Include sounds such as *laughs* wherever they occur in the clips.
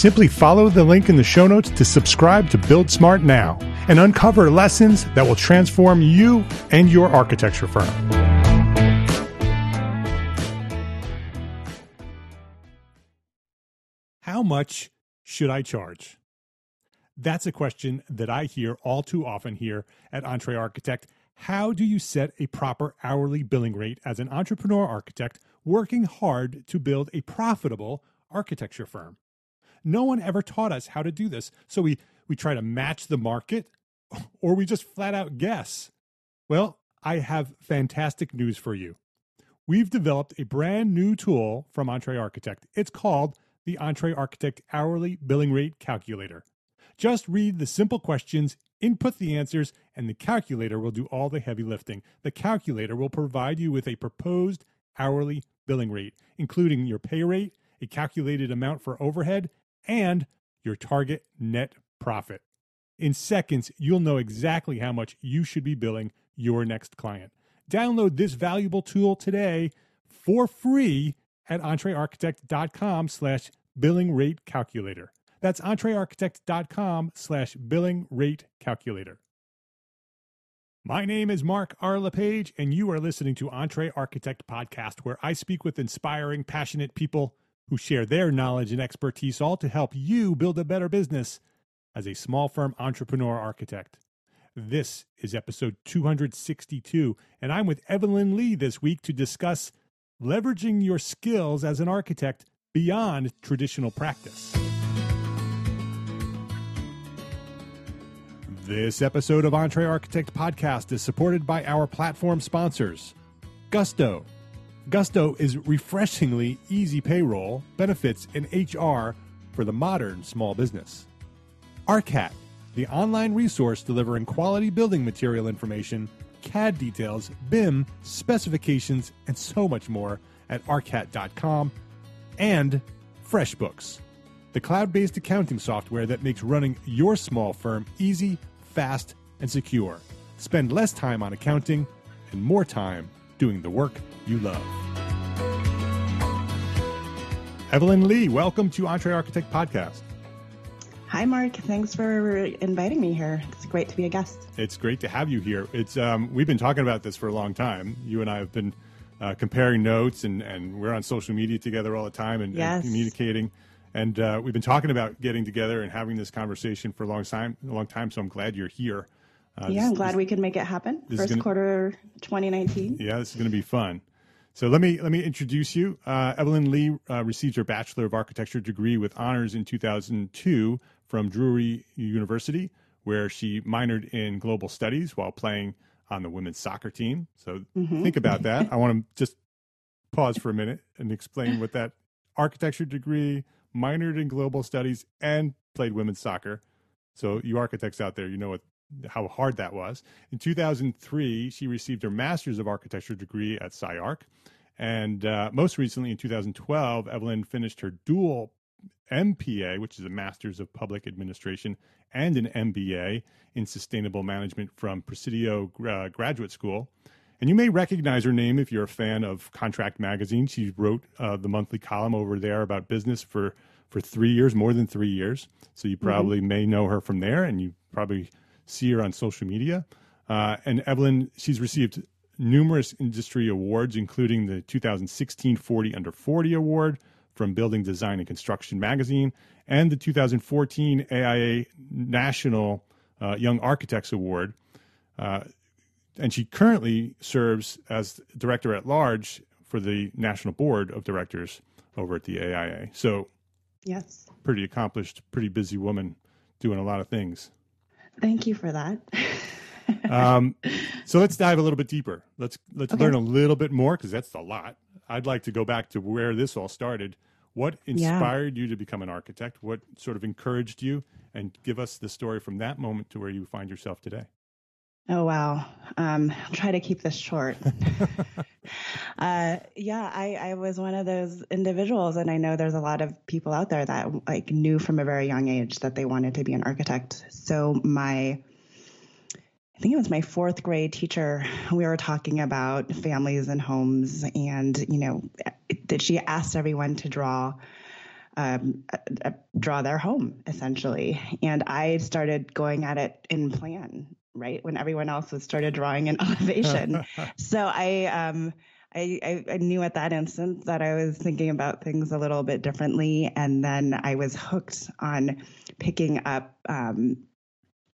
Simply follow the link in the show notes to subscribe to Build Smart now and uncover lessons that will transform you and your architecture firm. How much should I charge? That's a question that I hear all too often here at Entre Architect. How do you set a proper hourly billing rate as an entrepreneur architect working hard to build a profitable architecture firm? No one ever taught us how to do this. So we, we try to match the market *laughs* or we just flat out guess. Well, I have fantastic news for you. We've developed a brand new tool from Entre Architect. It's called the Entre Architect Hourly Billing Rate Calculator. Just read the simple questions, input the answers, and the calculator will do all the heavy lifting. The calculator will provide you with a proposed hourly billing rate, including your pay rate, a calculated amount for overhead, and your target net profit. In seconds, you'll know exactly how much you should be billing your next client. Download this valuable tool today for free at entrearchitect.com slash billing rate calculator. That's entrearchitect.com slash billing rate calculator. My name is Mark R. LePage, and you are listening to Entre Architect Podcast, where I speak with inspiring, passionate people who share their knowledge and expertise, all to help you build a better business as a small firm entrepreneur architect. This is episode 262, and I'm with Evelyn Lee this week to discuss leveraging your skills as an architect beyond traditional practice. This episode of Entre Architect Podcast is supported by our platform sponsors Gusto. Gusto is refreshingly easy payroll, benefits, and HR for the modern small business. ARCAT, the online resource delivering quality building material information, CAD details, BIM, specifications, and so much more at arcat.com. And FreshBooks, the cloud based accounting software that makes running your small firm easy, fast, and secure. Spend less time on accounting and more time doing the work you love. Evelyn Lee, welcome to Entre Architect Podcast. Hi, Mark. Thanks for inviting me here. It's great to be a guest. It's great to have you here. It's um, we've been talking about this for a long time. You and I have been uh, comparing notes, and, and we're on social media together all the time and, yes. and communicating. And uh, we've been talking about getting together and having this conversation for a long time. A long time. So I'm glad you're here. Uh, yeah, this, I'm glad this, we could make it happen. First gonna, quarter 2019. Yeah, this is going to be fun. So let me let me introduce you. Uh, Evelyn Lee uh, received her Bachelor of Architecture degree with honors in 2002 from Drury University, where she minored in global studies while playing on the women's soccer team. So mm-hmm. think about that. *laughs* I want to just pause for a minute and explain what that architecture degree, minored in global studies, and played women's soccer. So, you architects out there, you know what how hard that was. In 2003, she received her master's of architecture degree at SciArc. And uh, most recently, in 2012, Evelyn finished her dual MPA, which is a Master's of Public Administration, and an MBA in Sustainable Management from Presidio uh, Graduate School. And you may recognize her name if you're a fan of Contract Magazine. She wrote uh, the monthly column over there about business for, for three years, more than three years. So you mm-hmm. probably mm-hmm. may know her from there, and you probably see her on social media. Uh, and Evelyn, she's received numerous industry awards, including the 2016 40 Under 40 Award from Building Design and Construction Magazine and the 2014 AIA National uh, Young Architects Award. Uh, and she currently serves as director at large for the National Board of Directors over at the AIA. So, yes, pretty accomplished, pretty busy woman doing a lot of things. Thank you for that. *laughs* um, so let's dive a little bit deeper. Let's let's okay. learn a little bit more because that's a lot. I'd like to go back to where this all started. What inspired yeah. you to become an architect? What sort of encouraged you? And give us the story from that moment to where you find yourself today. Oh wow! Um, I'll try to keep this short. *laughs* uh, yeah, I, I was one of those individuals, and I know there's a lot of people out there that like knew from a very young age that they wanted to be an architect. So my I think it was my fourth grade teacher. We were talking about families and homes, and you know, that she asked everyone to draw um, draw their home essentially. And I started going at it in plan right when everyone else was started drawing an *laughs* elevation. *laughs* so I, um, I, I, knew at that instant that I was thinking about things a little bit differently, and then I was hooked on picking up, um,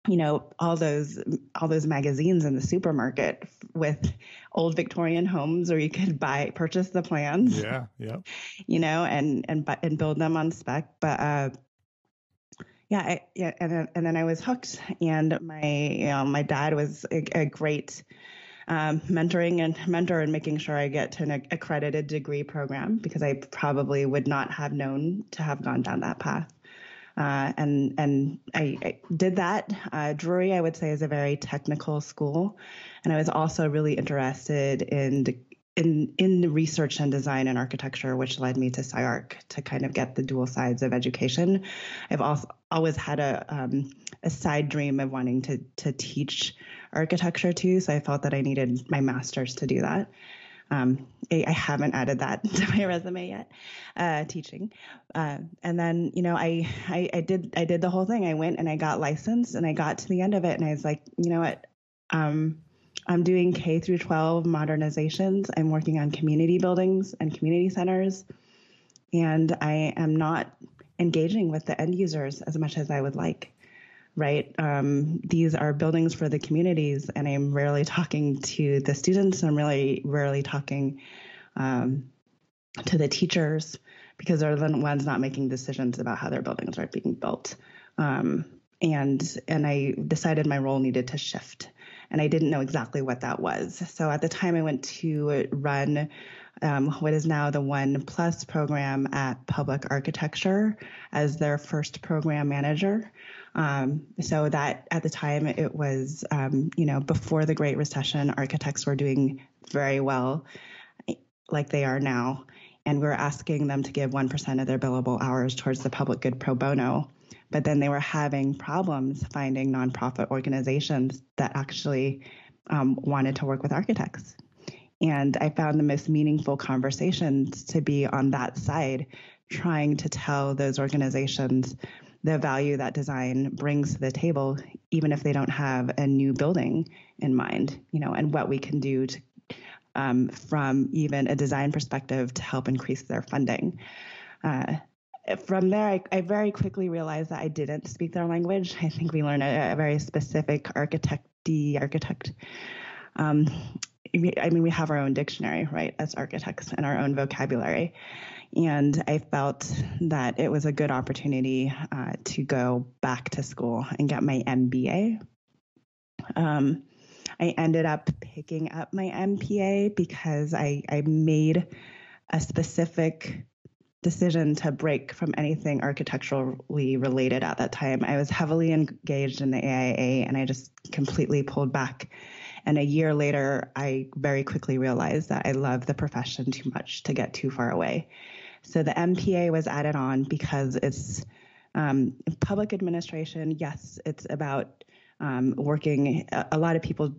you know, all those all those magazines in the supermarket with old Victorian homes, where you could buy purchase the plans. Yeah, yeah. *laughs* You know, and and and build them on spec, but. Uh, yeah, I, yeah, and then, and then I was hooked, and my you know my dad was a, a great um, mentoring and mentor and making sure I get to an accredited degree program because I probably would not have known to have gone down that path. Uh, and and I, I did that. Uh, Drury, I would say, is a very technical school, and I was also really interested in in in research and design and architecture, which led me to SciArc to kind of get the dual sides of education. I've also always had a um, a side dream of wanting to to teach architecture too, so I felt that I needed my master's to do that. Um, I, I, haven't added that *laughs* to my resume yet, uh, teaching. Uh, and then, you know, I, I, I did I did the whole thing. I went and I got licensed, and I got to the end of it, and I was like, you know what, um, I'm doing K through 12 modernizations. I'm working on community buildings and community centers. And I am not engaging with the end users as much as I would like, right? Um, these are buildings for the communities, and I'm rarely talking to the students. I'm really rarely talking um, to the teachers because they're the ones not making decisions about how their buildings are being built. Um, and and I decided my role needed to shift and I didn't know exactly what that was. So at the time, I went to run um, what is now the One Plus program at Public Architecture as their first program manager. Um, so that at the time it was, um, you know, before the Great Recession, architects were doing very well, like they are now, and we we're asking them to give one percent of their billable hours towards the public good pro bono but then they were having problems finding nonprofit organizations that actually um, wanted to work with architects. And I found the most meaningful conversations to be on that side, trying to tell those organizations the value that design brings to the table, even if they don't have a new building in mind, you know, and what we can do to, um, from even a design perspective to help increase their funding. Uh, from there, I, I, very quickly realized that I didn't speak their language. I think we learn a, a very specific architecty architect. Um, I mean, we have our own dictionary, right, as architects, and our own vocabulary. And I felt that it was a good opportunity uh, to go back to school and get my MBA. Um, I ended up picking up my MPA because I, I made a specific decision to break from anything architecturally related at that time. I was heavily engaged in the AIA and I just completely pulled back. And a year later, I very quickly realized that I love the profession too much to get too far away. So the MPA was added on because it's um, public administration. Yes, it's about um, working. A lot of people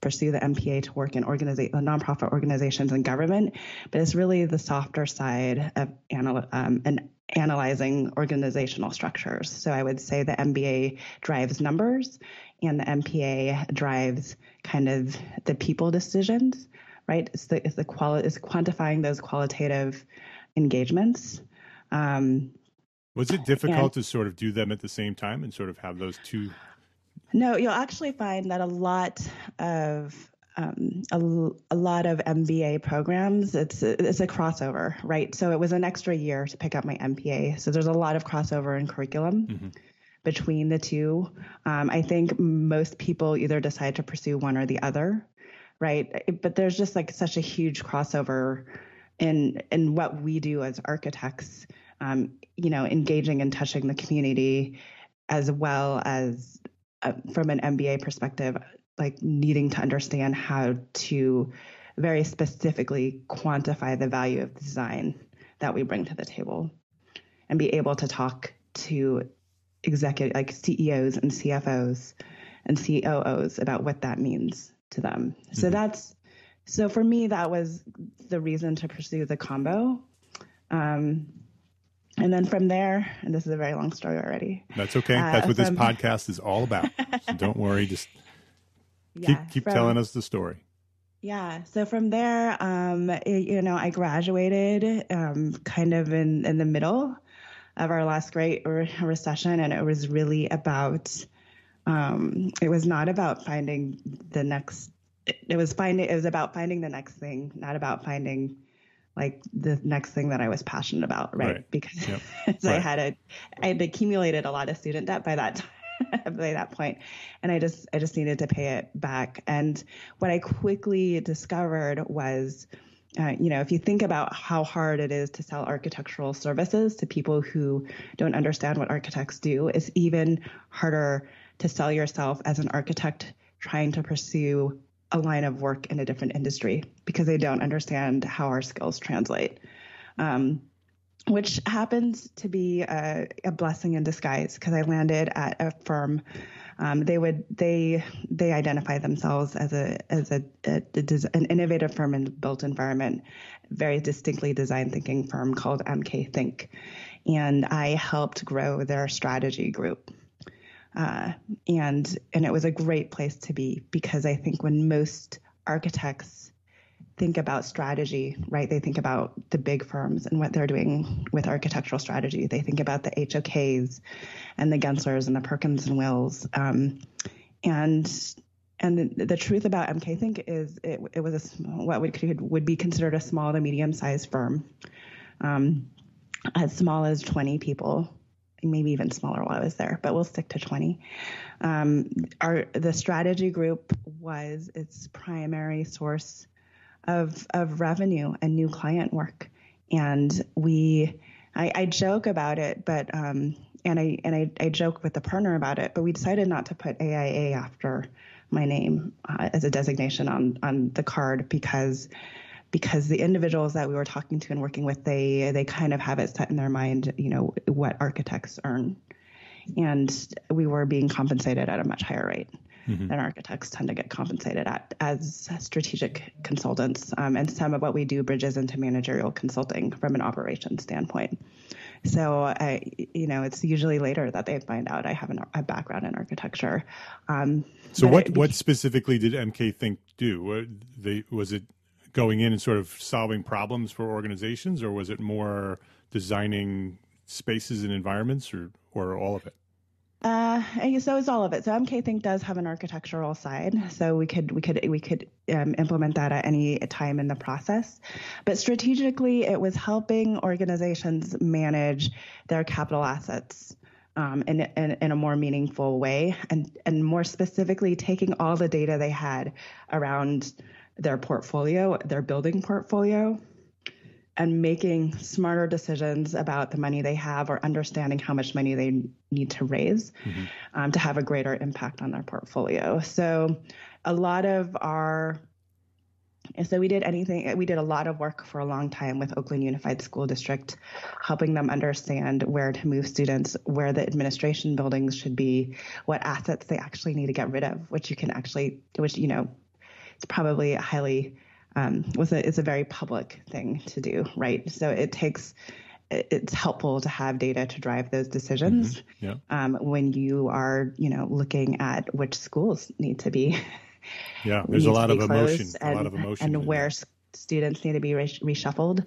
pursue the MPA to work in organiza- nonprofit organizations and government, but it's really the softer side of anal- um, and analyzing organizational structures. So I would say the MBA drives numbers, and the MPA drives kind of the people decisions. Right? It's the it's the quali- it's quantifying those qualitative engagements. Um, was it difficult and, to sort of do them at the same time and sort of have those two no, you'll actually find that a lot of um, a, a, lot of MBA programs, it's it's a crossover, right? So it was an extra year to pick up my MPA. So there's a lot of crossover in curriculum mm-hmm. between the two. Um, I think most people either decide to pursue one or the other, right? But there's just like such a huge crossover in in what we do as architects. Um, you know, engaging and touching the community, as well as uh, from an MBA perspective, like needing to understand how to very specifically quantify the value of the design that we bring to the table and be able to talk to executive like CEOs and CFOs and COOs about what that means to them. Mm-hmm. So that's so for me that was the reason to pursue the combo. Um, and then from there, and this is a very long story already. That's okay. Uh, That's what from, this podcast is all about. so don't worry. Just yeah, keep, keep from, telling us the story. Yeah. So from there, um, you know, I graduated um, kind of in, in the middle of our last great re- recession, and it was really about. Um, it was not about finding the next. It was finding. It was about finding the next thing, not about finding like the next thing that I was passionate about, right? right. Because yep. *laughs* right. I had a, I had accumulated a lot of student debt by that time, *laughs* by that point, and I just, I just needed to pay it back. And what I quickly discovered was, uh, you know, if you think about how hard it is to sell architectural services to people who don't understand what architects do, it's even harder to sell yourself as an architect trying to pursue a line of work in a different industry because they don't understand how our skills translate. Um, which happens to be a, a blessing in disguise because I landed at a firm. Um, they would they they identify themselves as a as a, a, a, an innovative firm in built environment, very distinctly design thinking firm called MK Think, and I helped grow their strategy group. Uh, and and it was a great place to be because I think when most architects think about strategy, right, they think about the big firms and what they're doing with architectural strategy. They think about the HOKs and the Genslers and the Perkins and Wills. Um, and and the, the, truth about MK Think is it, it was a, what would, would be considered a small to medium sized firm, um, as small as 20 people maybe even smaller while I was there, but we'll stick to 20. Um, our the strategy group was its primary source of of revenue and new client work, and we I, I joke about it, but um, and I and I, I joke with the partner about it, but we decided not to put AIA after my name uh, as a designation on on the card because because the individuals that we were talking to and working with, they they kind of have it set in their mind, you know, what architects earn, and we were being compensated at a much higher rate. Mm-hmm. than architects tend to get compensated at as strategic consultants. Um, and some of what we do bridges into managerial consulting from an operations standpoint. So, I, you know, it's usually later that they find out I have an, a background in architecture. Um, so, what it, what specifically did MK Think do? They, was it going in and sort of solving problems for organizations, or was it more designing spaces and environments, or or all of it? Uh, so it's all of it. So MK Think does have an architectural side, so we could we could we could um, implement that at any time in the process. But strategically, it was helping organizations manage their capital assets um, in, in, in, a more meaningful way, and and more specifically, taking all the data they had around their portfolio, their building portfolio, and making smarter decisions about the money they have or understanding how much money they need to raise mm-hmm. um, to have a greater impact on their portfolio. So, a lot of our and so we did anything, we did a lot of work for a long time with Oakland Unified School District, helping them understand where to move students, where the administration buildings should be, what assets they actually need to get rid of, which you can actually, which, you know, it's probably a highly um, was a, it's a very public thing to do, right? So it takes it's helpful to have data to drive those decisions mm-hmm. yeah. um, when you are, you know, looking at which schools need to be. Yeah, *laughs* there's a lot of emotion, and, a lot of emotion, and where that. students need to be reshuffled.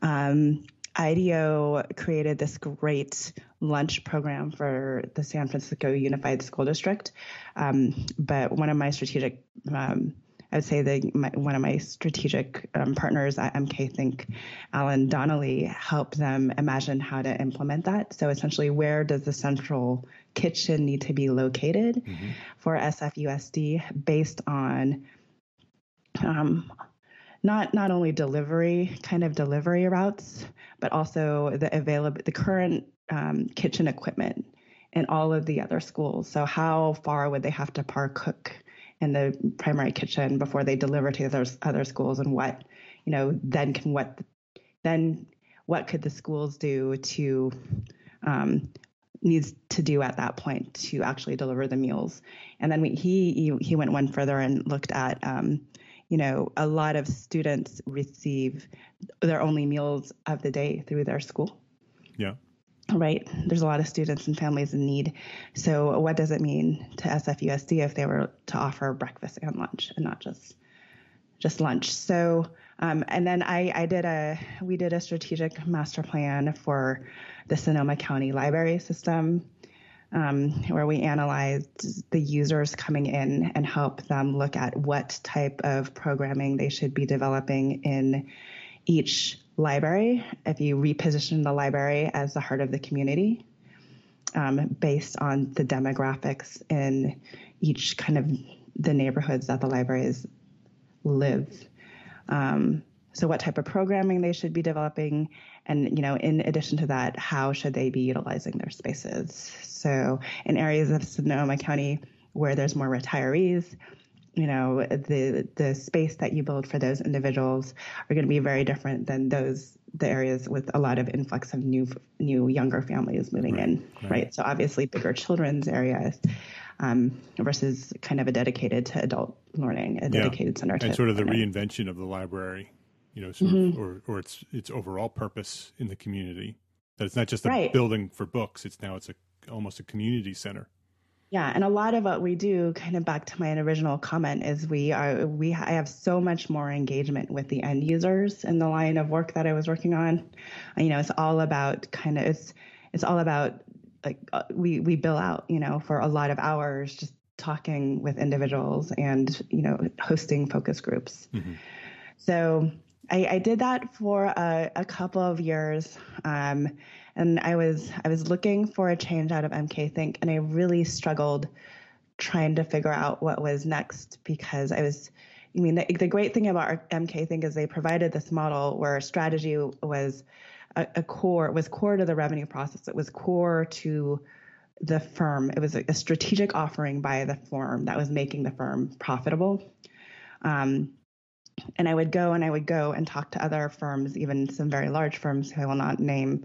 Um, IDEO created this great lunch program for the San Francisco Unified School District, um, but one of my strategic um, I would say that my, one of my strategic um, partners at MK Think, Alan Donnelly, helped them imagine how to implement that. So essentially, where does the central kitchen need to be located mm-hmm. for SFUSD based on um, not not only delivery kind of delivery routes, but also the available the current um, kitchen equipment in all of the other schools. So how far would they have to park cook in the primary kitchen before they deliver to other other schools, and what you know then can what then what could the schools do to um, needs to do at that point to actually deliver the meals. And then we, he he went one further and looked at, um, you know, a lot of students receive their only meals of the day through their school. Yeah right? There's a lot of students and families in need. So, what does it mean to SFUSD if they were to offer breakfast and lunch and not just just lunch? So, um, and then I, I did a we did a strategic master plan for the Sonoma County Library System. Um, where we analyzed the users coming in and help them look at what type of programming they should be developing in each library, if you reposition the library as the heart of the community, um, based on the demographics in each kind of the neighborhoods that the libraries live. Um, so what type of programming they should be developing and you know in addition to that how should they be utilizing their spaces so in areas of sonoma county where there's more retirees you know the the space that you build for those individuals are going to be very different than those the areas with a lot of influx of new new younger families moving right, in right. right. so obviously bigger children's areas um, versus kind of a dedicated to adult learning a dedicated yeah. center and sort of the reinvention of the library you know sort mm-hmm. of, or or its its overall purpose in the community that it's not just a right. building for books it's now it's a almost a community center yeah, and a lot of what we do, kind of back to my original comment, is we are we I have so much more engagement with the end users in the line of work that I was working on. You know, it's all about kind of it's it's all about like uh, we we bill out, you know, for a lot of hours just talking with individuals and you know hosting focus groups. Mm-hmm. So I, I, did that for a, a couple of years. Um, and I was I was looking for a change out of MK Think, and I really struggled trying to figure out what was next because I was. I mean, the, the great thing about MK Think is they provided this model where strategy was a, a core was core to the revenue process. It was core to the firm. It was a, a strategic offering by the firm that was making the firm profitable. Um, and I would go and I would go and talk to other firms, even some very large firms who I will not name,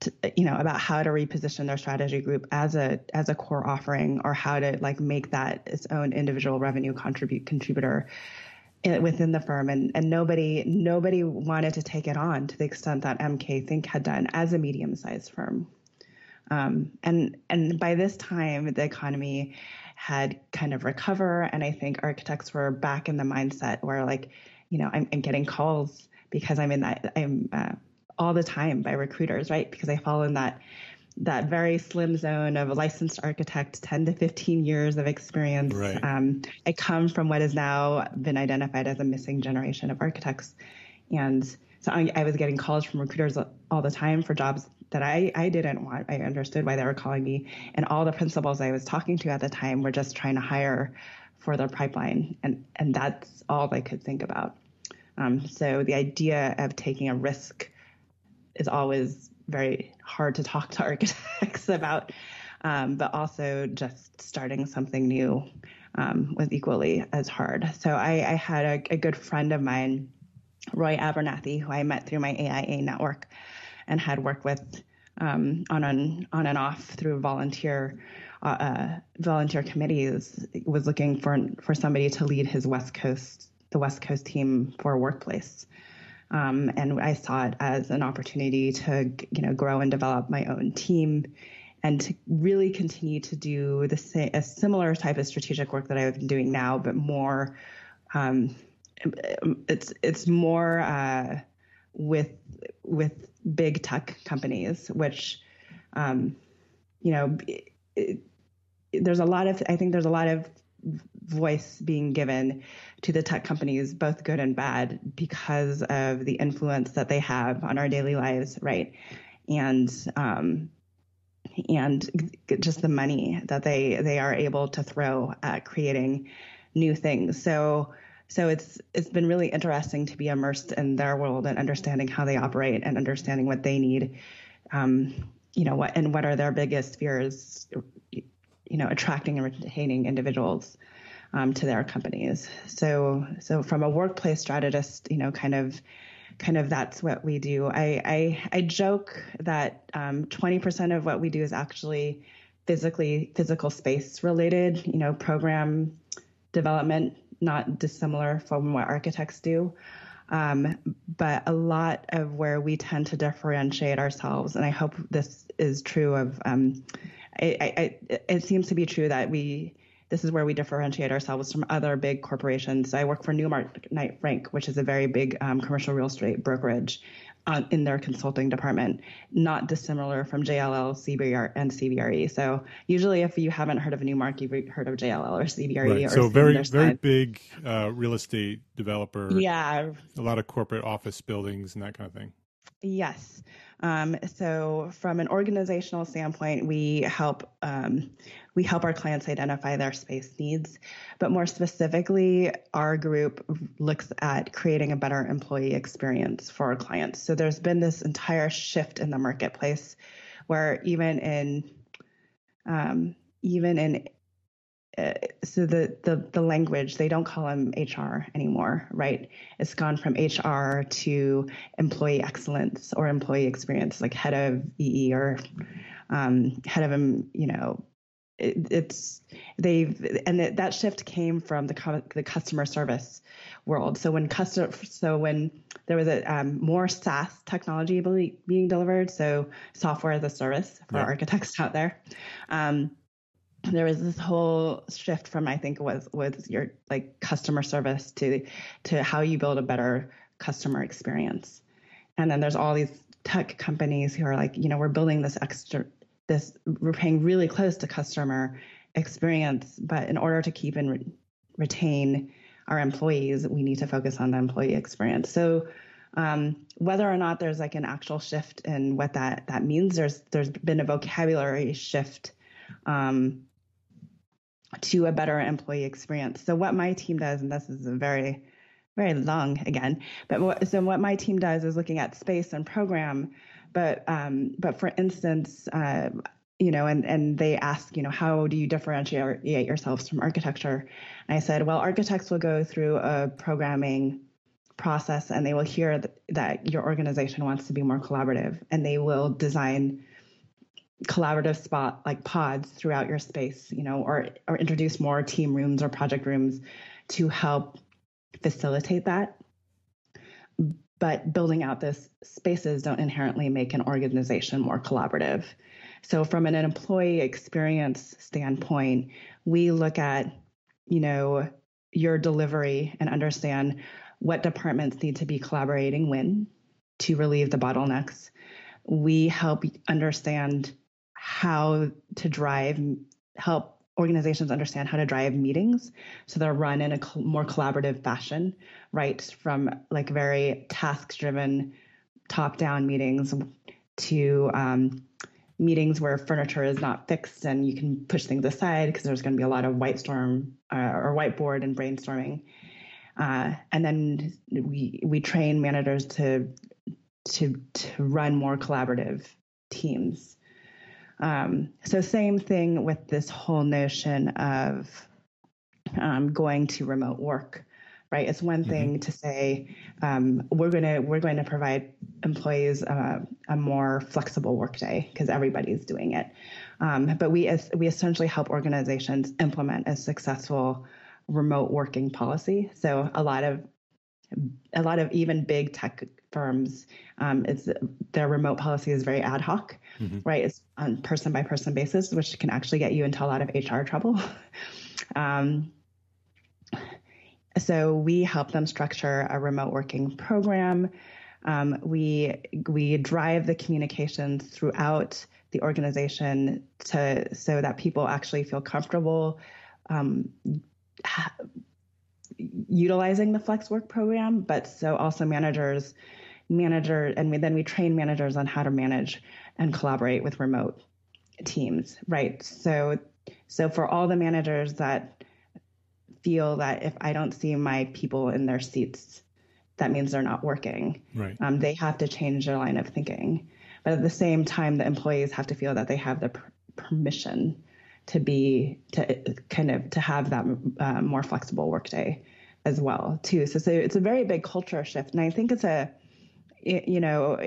to, you know, about how to reposition their strategy group as a as a core offering or how to like make that its own individual revenue contribute contributor within the firm and, and nobody nobody wanted to take it on to the extent that MK Think had done as a medium sized firm. Um, and and by this time the economy had kind of recover and I think architects were back in the mindset where like, you know, I'm, I'm getting calls because I'm in that I'm uh, all the time by recruiters, right? Because I fall in that that very slim zone of a licensed architect, 10 to 15 years of experience. Right. Um, I come from what has now been identified as a missing generation of architects. And so I, I, was getting calls from recruiters all the time for jobs that I, I didn't want. I understood why they were calling me. And all the principals I was talking to at the time were just trying to hire for their pipeline. And, and that's all they could think about. Um, so the idea of taking a risk is always very hard to talk to *laughs* architects about, um, but also just starting something new um, was equally as hard. So I, I had a, a, good friend of mine, Roy Abernathy, who I met through my AIA network and had worked with um, on, an, on and off through volunteer uh, uh, volunteer committees was looking for for somebody to lead his West Coast the West Coast team for a workplace. Um, and I saw it as an opportunity to, you know, grow and develop my own team and to really continue to do the a similar type of strategic work that I've been doing now, but more, um, it's, it's more, uh, with, with big tech companies, which, um, you know, it, it, there's a lot of, I think there's a lot of voice being given to the tech companies, both good and bad, because of the influence that they have on our daily lives, right? And um, and just the money that they they are able to throw at creating new things. So so it's it's been really interesting to be immersed in their world and understanding how they operate and understanding what they need. Um, you know what and what are their biggest fears you know attracting and retaining individuals um, to their companies. So so from a workplace strategist, you know, kind of kind of that's what we do. I I, I joke that um, 20% of what we do is actually physically physical space related. You know, program development, not dissimilar from what architects do. Um, but a lot of where we tend to differentiate ourselves, and I hope this is true of, um, I, I, it seems to be true that we this is where we differentiate ourselves from other big corporations. I work for Newmark Knight Frank, which is a very big um, commercial real estate brokerage uh, in their consulting department, not dissimilar from JLL, CBR, and CBRE. So usually, if you haven't heard of Newmark, you've heard of JLL or CBRE. Right. Or so very, very big uh, real estate developer. Yeah. A lot of corporate office buildings and that kind of thing. Yes. Um, so, from an organizational standpoint, we help um, we help our clients identify their space needs, but more specifically, our group looks at creating a better employee experience for our clients. So, there's been this entire shift in the marketplace, where even in um, even in uh, so the, the the language they don't call them HR anymore, right? It's gone from HR to employee excellence or employee experience, like head of EE or um, head of um, you know. It, it's they've and it, that shift came from the the customer service world. So when customer so when there was a um, more SaaS technology being delivered, so software as a service for yeah. architects out there. Um, there was this whole shift from I think was was your like customer service to to how you build a better customer experience. And then there's all these tech companies who are like, you know, we're building this extra this we're paying really close to customer experience, but in order to keep and re- retain our employees, we need to focus on the employee experience. So um, whether or not there's like an actual shift in what that that means, there's there's been a vocabulary shift um, to a better employee experience. So what my team does, and this is a very, very long again, but what, so what my team does is looking at space and program. But um, but for instance, uh, you know, and and they ask, you know, how do you differentiate yourselves from architecture? And I said, well, architects will go through a programming process and they will hear that your organization wants to be more collaborative and they will design collaborative spot like pods throughout your space, you know, or or introduce more team rooms or project rooms to help facilitate that. But building out this spaces don't inherently make an organization more collaborative. So from an employee experience standpoint, we look at, you know, your delivery and understand what departments need to be collaborating when to relieve the bottlenecks. We help understand how to drive, help organizations understand how to drive meetings so they're run in a more collaborative fashion, right? From like very task driven top down meetings to um, meetings where furniture is not fixed and you can push things aside because there's going to be a lot of white storm uh, or whiteboard and brainstorming. Uh, and then we we train managers to to to run more collaborative teams. Um, so same thing with this whole notion of um, going to remote work right? It's one thing mm-hmm. to say um, we're gonna we're going to provide employees uh, a more flexible workday because everybody's doing it, um, but we as, we essentially help organizations implement a successful remote working policy. So a lot of a lot of even big tech firms, um, it's their remote policy is very ad hoc, mm-hmm. right? It's on person by person basis, which can actually get you into a lot of HR trouble. *laughs* um, so we help them structure a remote working program. Um, we we drive the communications throughout the organization to so that people actually feel comfortable um, ha- utilizing the flex work program, but so also managers manager and we, then we train managers on how to manage and collaborate with remote teams right so so for all the managers that feel that if I don't see my people in their seats, that means they're not working. Right. Um, they have to change their line of thinking. But at the same time, the employees have to feel that they have the per- permission to be to kind of to have that uh, more flexible workday as well too. So, so it's a very big culture shift, and I think it's a you know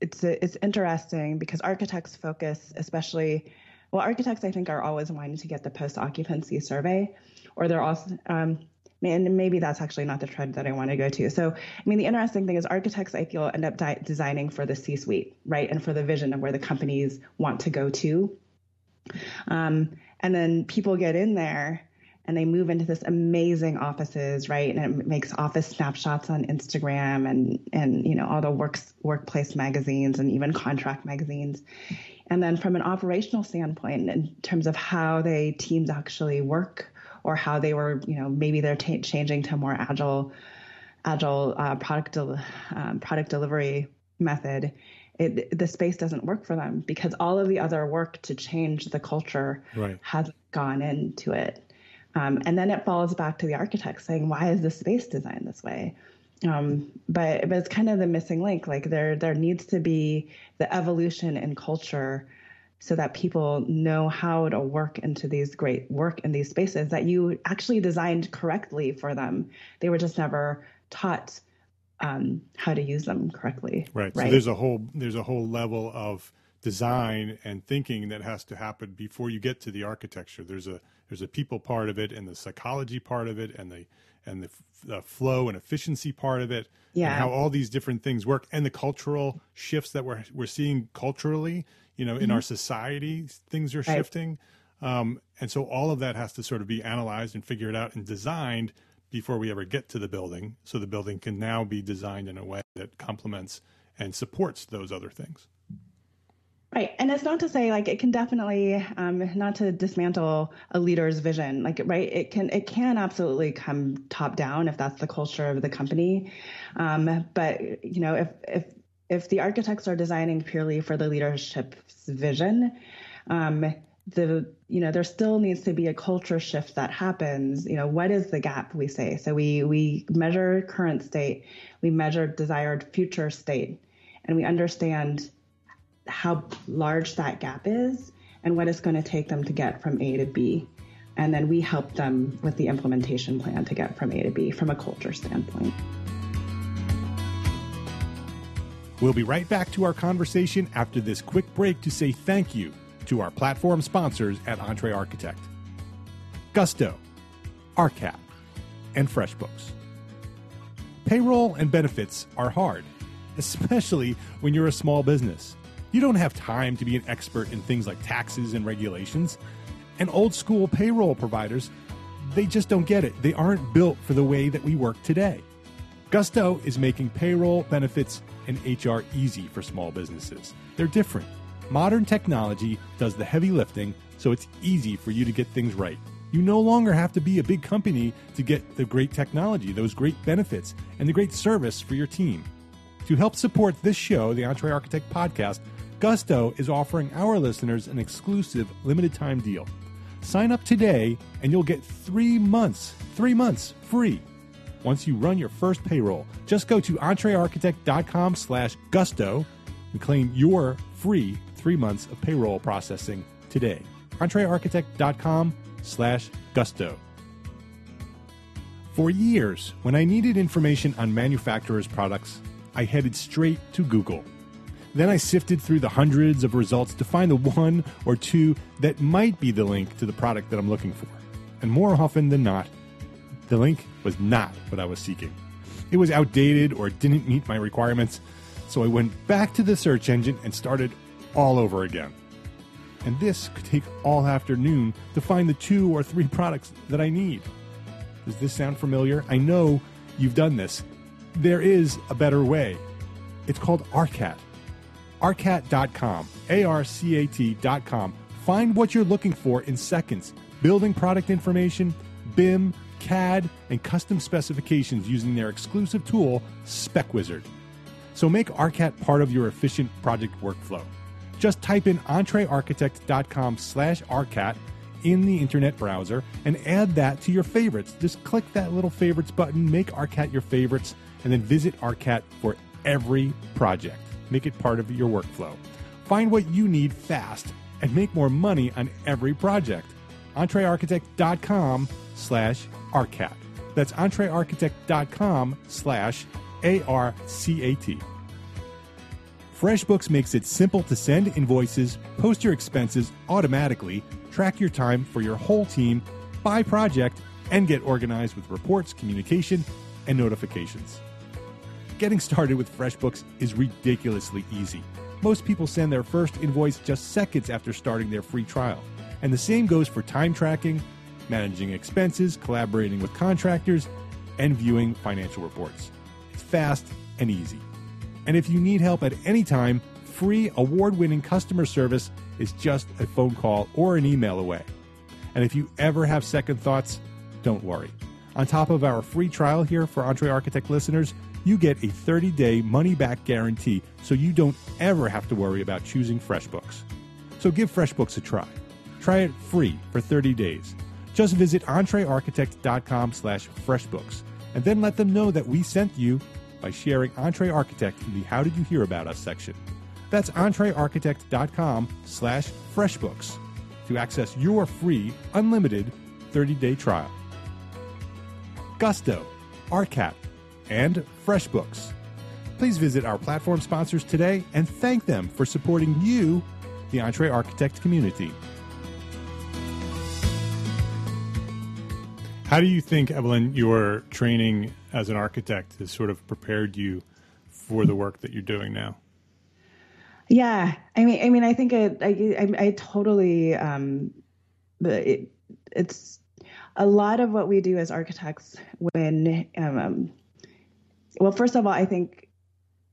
it's a, it's interesting because architects focus especially well architects I think are always wanting to get the post occupancy survey or they're also um, and maybe that's actually not the trend that I want to go to. So, I mean, the interesting thing is architects, I feel, end up di- designing for the C suite, right? And for the vision of where the companies want to go to. Um, and then people get in there and they move into this amazing offices, right? And it makes office snapshots on Instagram and, and, you know, all the works, workplace magazines and even contract magazines. And then from an operational standpoint, in terms of how they teams actually work or how they were, you know, maybe they're t- changing to a more agile, agile uh, product del- um, product delivery method. It, the space doesn't work for them because all of the other work to change the culture right. hasn't gone into it. Um, and then it falls back to the architect saying, why is this space designed this way? Um, but but it's kind of the missing link. Like there there needs to be the evolution in culture so that people know how to work into these great work in these spaces that you actually designed correctly for them. They were just never taught um, how to use them correctly. Right. right. So there's a whole there's a whole level of design and thinking that has to happen before you get to the architecture. There's a there's a people part of it and the psychology part of it and the and the, the flow and efficiency part of it. Yeah. how all these different things work and the cultural shifts that we're we're seeing culturally you know, in mm-hmm. our society, things are right. shifting. Um, and so all of that has to sort of be analyzed and figured out and designed before we ever get to the building. So the building can now be designed in a way that complements and supports those other things. Right. And it's not to say like it can definitely um, not to dismantle a leader's vision. Like right, it can it can absolutely come top down if that's the culture of the company. Um, but you know, if if if the architects are designing purely for the leadership's vision, um, the you know there still needs to be a culture shift that happens. You know, what is the gap we say? So we we measure current state, we measure desired future state, and we understand how large that gap is and what it's going to take them to get from A to B. And then we help them with the implementation plan to get from A to B from a culture standpoint. We'll be right back to our conversation after this quick break to say thank you to our platform sponsors at Entre Architect Gusto, ARCAT, and FreshBooks. Payroll and benefits are hard, especially when you're a small business. You don't have time to be an expert in things like taxes and regulations. And old school payroll providers, they just don't get it. They aren't built for the way that we work today. Gusto is making payroll, benefits, and HR easy for small businesses. They're different. Modern technology does the heavy lifting, so it's easy for you to get things right. You no longer have to be a big company to get the great technology, those great benefits, and the great service for your team. To help support this show, the Entre Architect podcast, Gusto is offering our listeners an exclusive limited time deal. Sign up today and you'll get three months, three months free once you run your first payroll. Just go to entrearchitect.com slash gusto and claim your free three months of payroll processing today. entrearchitect.com slash gusto. For years, when I needed information on manufacturers' products, I headed straight to Google. Then I sifted through the hundreds of results to find the one or two that might be the link to the product that I'm looking for. And more often than not, the link was not what I was seeking. It was outdated or didn't meet my requirements, so I went back to the search engine and started all over again. And this could take all afternoon to find the two or three products that I need. Does this sound familiar? I know you've done this. There is a better way. It's called ARCAT. ARCAT.com. A R C A T.com. Find what you're looking for in seconds. Building product information, BIM, CAD, and custom specifications using their exclusive tool, SpecWizard. So make ARCAT part of your efficient project workflow. Just type in entrearchitect.com slash ARCAT in the internet browser and add that to your favorites. Just click that little favorites button, make ARCAT your favorites, and then visit ARCAT for every project. Make it part of your workflow. Find what you need fast and make more money on every project. EntreArchitect.com slash ARCAT. That's EntreArchitect.com slash A-R-C-A-T. FreshBooks makes it simple to send invoices, post your expenses automatically, track your time for your whole team by project, and get organized with reports, communication, and notifications. Getting started with FreshBooks is ridiculously easy. Most people send their first invoice just seconds after starting their free trial. And the same goes for time tracking, managing expenses, collaborating with contractors, and viewing financial reports. It's fast and easy. And if you need help at any time, free award winning customer service is just a phone call or an email away. And if you ever have second thoughts, don't worry. On top of our free trial here for Entre Architect listeners, you get a 30 day money back guarantee so you don't ever have to worry about choosing FreshBooks. So give FreshBooks a try. Try it free for 30 days. Just visit entrearchitect.com slash freshbooks and then let them know that we sent you by sharing Entre Architect in the How Did You Hear About Us section. That's entrearchitect.com slash freshbooks to access your free, unlimited 30-day trial. Gusto, ARCAT, and FreshBooks. Please visit our platform sponsors today and thank them for supporting you, the Entre Architect community. How do you think, Evelyn, your training as an architect has sort of prepared you for the work that you're doing now? Yeah, I mean, I mean, I think it, I, I, I totally, um, it, it's a lot of what we do as architects when, um, well, first of all, I think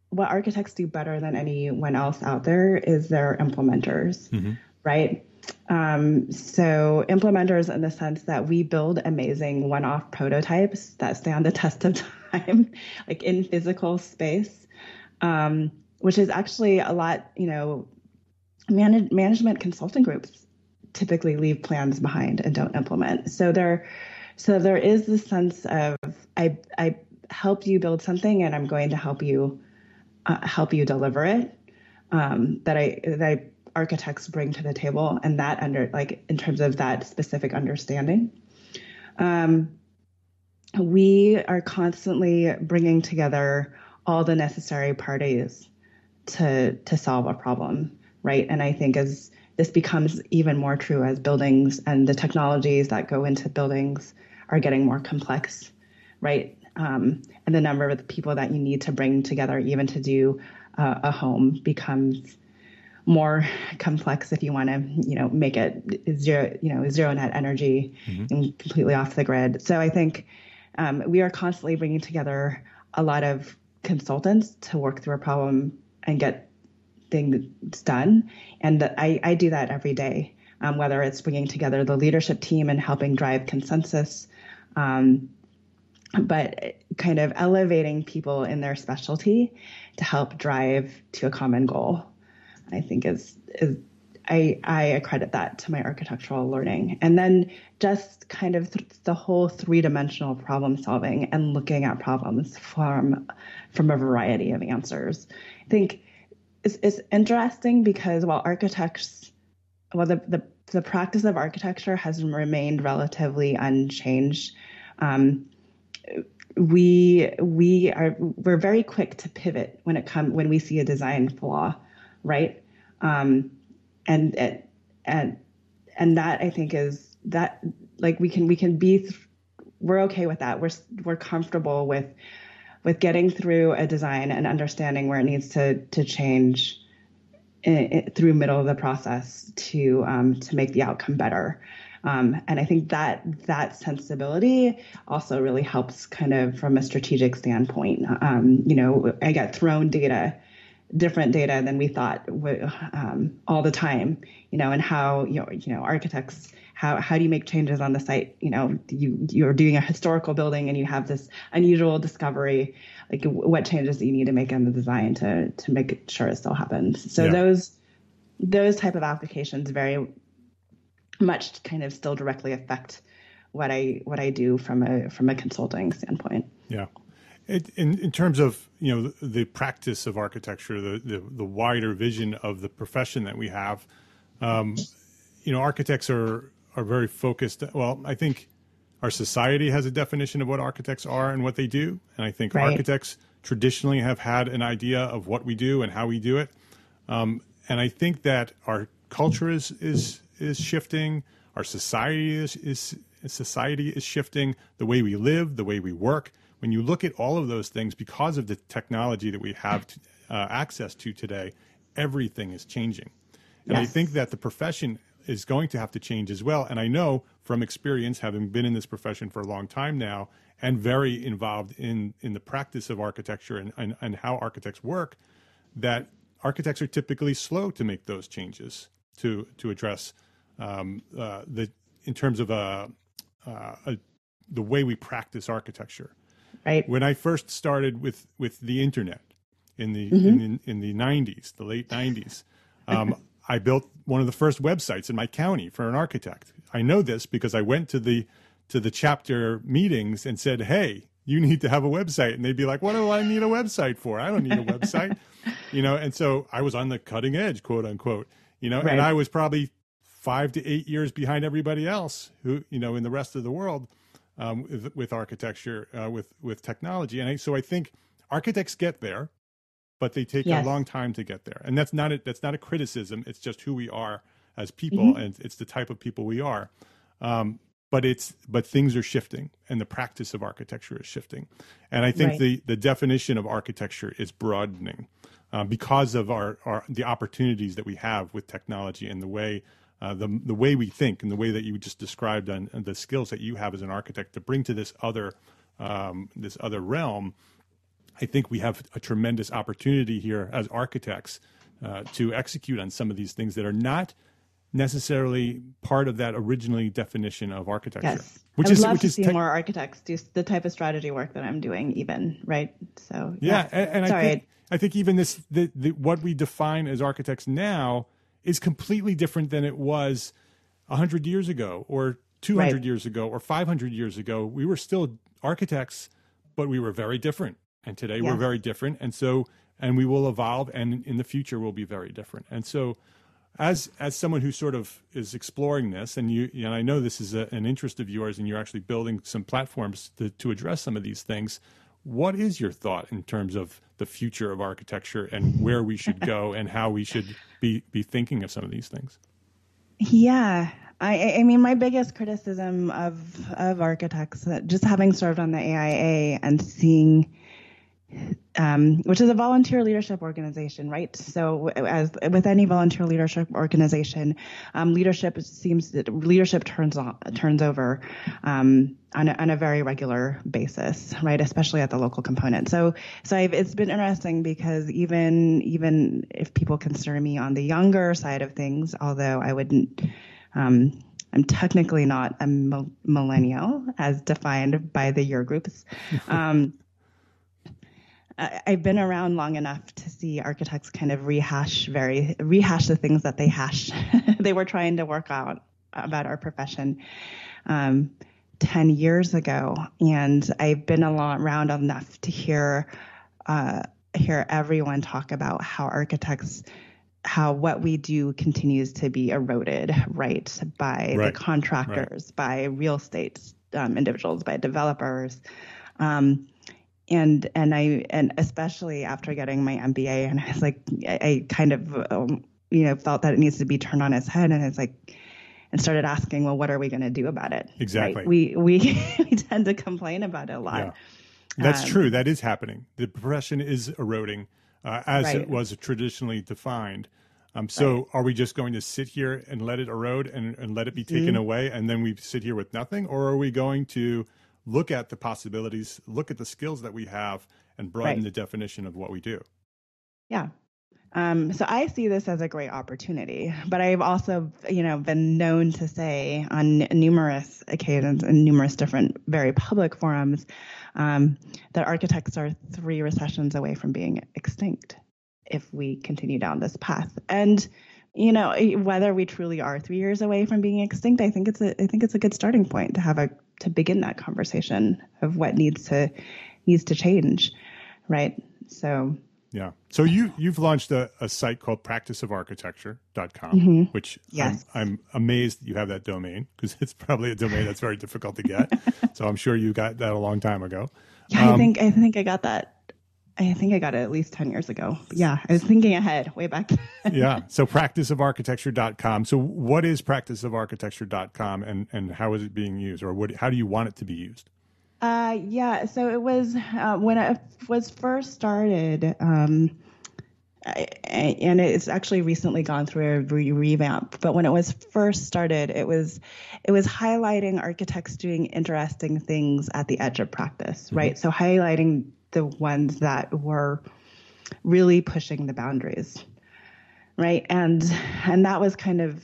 what architects do better than anyone else out there is they're implementers, mm-hmm. right? Um, so implementers in the sense that we build amazing one-off prototypes that stand the test of *laughs* time, like in physical space, um, which is actually a lot, you know, man- management consulting groups typically leave plans behind and don't implement. So there, so there is this sense of I, I help you build something and I'm going to help you, uh, help you deliver it. Um, that I, that I architects bring to the table and that under like in terms of that specific understanding um, we are constantly bringing together all the necessary parties to to solve a problem right and i think as this becomes even more true as buildings and the technologies that go into buildings are getting more complex right um, and the number of the people that you need to bring together even to do uh, a home becomes more complex if you want to, you know, make it zero, you know, zero net energy mm-hmm. and completely off the grid. So I think um, we are constantly bringing together a lot of consultants to work through a problem and get things done. And I, I do that every day, um, whether it's bringing together the leadership team and helping drive consensus. Um, but kind of elevating people in their specialty to help drive to a common goal. I think is is I, I accredit that to my architectural learning. And then just kind of th- the whole three dimensional problem solving and looking at problems from, from a variety of answers. I think it's, it's interesting because while architects, well, the, the, the practice of architecture has remained relatively unchanged. Um, we we are we're very quick to pivot when it come when we see a design flaw, right? Um, and and and that I think is that like we can we can be we're okay with that. We're we're comfortable with with getting through a design and understanding where it needs to to change in, in, through middle of the process to um, to make the outcome better. Um, and I think that that sensibility also really helps kind of from a strategic standpoint. Um, you know, I get thrown data different data than we thought um, all the time, you know, and how, you know, you know, architects, how, how do you make changes on the site? You know, you, you're doing a historical building and you have this unusual discovery, like what changes do you need to make in the design to, to make sure it still happens? So yeah. those, those type of applications very much kind of still directly affect what I, what I do from a, from a consulting standpoint. Yeah. It, in, in terms of you know the, the practice of architecture, the, the, the wider vision of the profession that we have, um, you know, architects are are very focused. Well, I think our society has a definition of what architects are and what they do, and I think right. architects traditionally have had an idea of what we do and how we do it. Um, and I think that our culture is is is shifting. Our society is, is society is shifting. The way we live, the way we work when you look at all of those things, because of the technology that we have to, uh, access to today, everything is changing. And yes. I think that the profession is going to have to change as well. And I know from experience, having been in this profession for a long time now and very involved in, in the practice of architecture and, and, and how architects work, that architects are typically slow to make those changes to, to address um, uh, the, in terms of a, uh, a, the way we practice architecture. Right. When I first started with with the internet in the mm-hmm. in, in, the '90s, the late '90s, um, *laughs* I built one of the first websites in my county for an architect. I know this because I went to the to the chapter meetings and said, "Hey, you need to have a website," and they'd be like, "What do I need a website for? I don't need a website," *laughs* you know. And so I was on the cutting edge, quote unquote, you know, right. and I was probably five to eight years behind everybody else who, you know, in the rest of the world um, with, with, architecture, uh, with with technology, and I, so I think architects get there, but they take yes. a long time to get there, and that's not a, that's not a criticism. It's just who we are as people, mm-hmm. and it's the type of people we are. Um, but it's but things are shifting, and the practice of architecture is shifting, and I think right. the the definition of architecture is broadening. Uh, because of our, our the opportunities that we have with technology and the way uh, the the way we think and the way that you just described and, the skills that you have as an architect to bring to this other um, this other realm, I think we have a tremendous opportunity here as architects uh, to execute on some of these things that are not necessarily part of that originally definition of architecture. Yes. Which I would is, love which to is see te- more architects do the type of strategy work that I'm doing, even right. So yeah, yeah. and, and I think I think even this the, the, what we define as architects now is completely different than it was 100 years ago or 200 right. years ago or 500 years ago. We were still architects, but we were very different. And today yes. we're very different. And so, and we will evolve and in the future we'll be very different. And so, as as someone who sort of is exploring this, and you, and I know this is a, an interest of yours, and you're actually building some platforms to, to address some of these things. What is your thought in terms of the future of architecture and where we should go *laughs* and how we should be be thinking of some of these things? Yeah, I, I mean, my biggest criticism of of architects, just having served on the AIA and seeing um, which is a volunteer leadership organization, right? So, as with any volunteer leadership organization, um, leadership seems that leadership turns on, turns over um, on, a, on, a, very regular basis, right? Especially at the local component. So, so I've, it's been interesting because even even if people consider me on the younger side of things, although I wouldn't. Um, I'm technically not a millennial as defined by the year groups. *laughs* I've been around long enough to see architects kind of rehash very rehash the things that they hash *laughs* they were trying to work out about our profession um, 10 years ago and I've been around enough to hear uh, hear everyone talk about how architects how what we do continues to be eroded right by right. the contractors right. by real estate um, individuals by developers um, and and I and especially after getting my MBA, and I was like, I, I kind of um, you know felt that it needs to be turned on its head, and it's like, and started asking, well, what are we going to do about it? Exactly. Right? We we *laughs* we tend to complain about it a lot. Yeah. That's um, true. That is happening. The profession is eroding uh, as right. it was traditionally defined. Um, so right. are we just going to sit here and let it erode and, and let it be taken mm-hmm. away and then we sit here with nothing? Or are we going to look at the possibilities, look at the skills that we have, and broaden right. the definition of what we do. Yeah. Um, so I see this as a great opportunity, but I've also, you know, been known to say on numerous occasions in numerous different, very public forums, um, that architects are three recessions away from being extinct if we continue down this path. And you know, whether we truly are three years away from being extinct, I think it's a, I think it's a good starting point to have a to begin that conversation of what needs to needs to change, right? So yeah. So you you've launched a, a site called practiceofarchitecture.com, mm-hmm. which yes. I'm, I'm amazed you have that domain because it's probably a domain that's very difficult to get. *laughs* so I'm sure you got that a long time ago. Yeah, um, I think I think I got that I think I got it at least 10 years ago. Yeah, I was thinking ahead way back. *laughs* yeah. So practiceofarchitecture.com. So what is practiceofarchitecture.com and, and how is it being used or what, how do you want it to be used? Uh, yeah, so it was uh, when it was first started, um, I, and it's actually recently gone through a re- revamp. But when it was first started, it was it was highlighting architects doing interesting things at the edge of practice, mm-hmm. right? So highlighting the ones that were really pushing the boundaries right and and that was kind of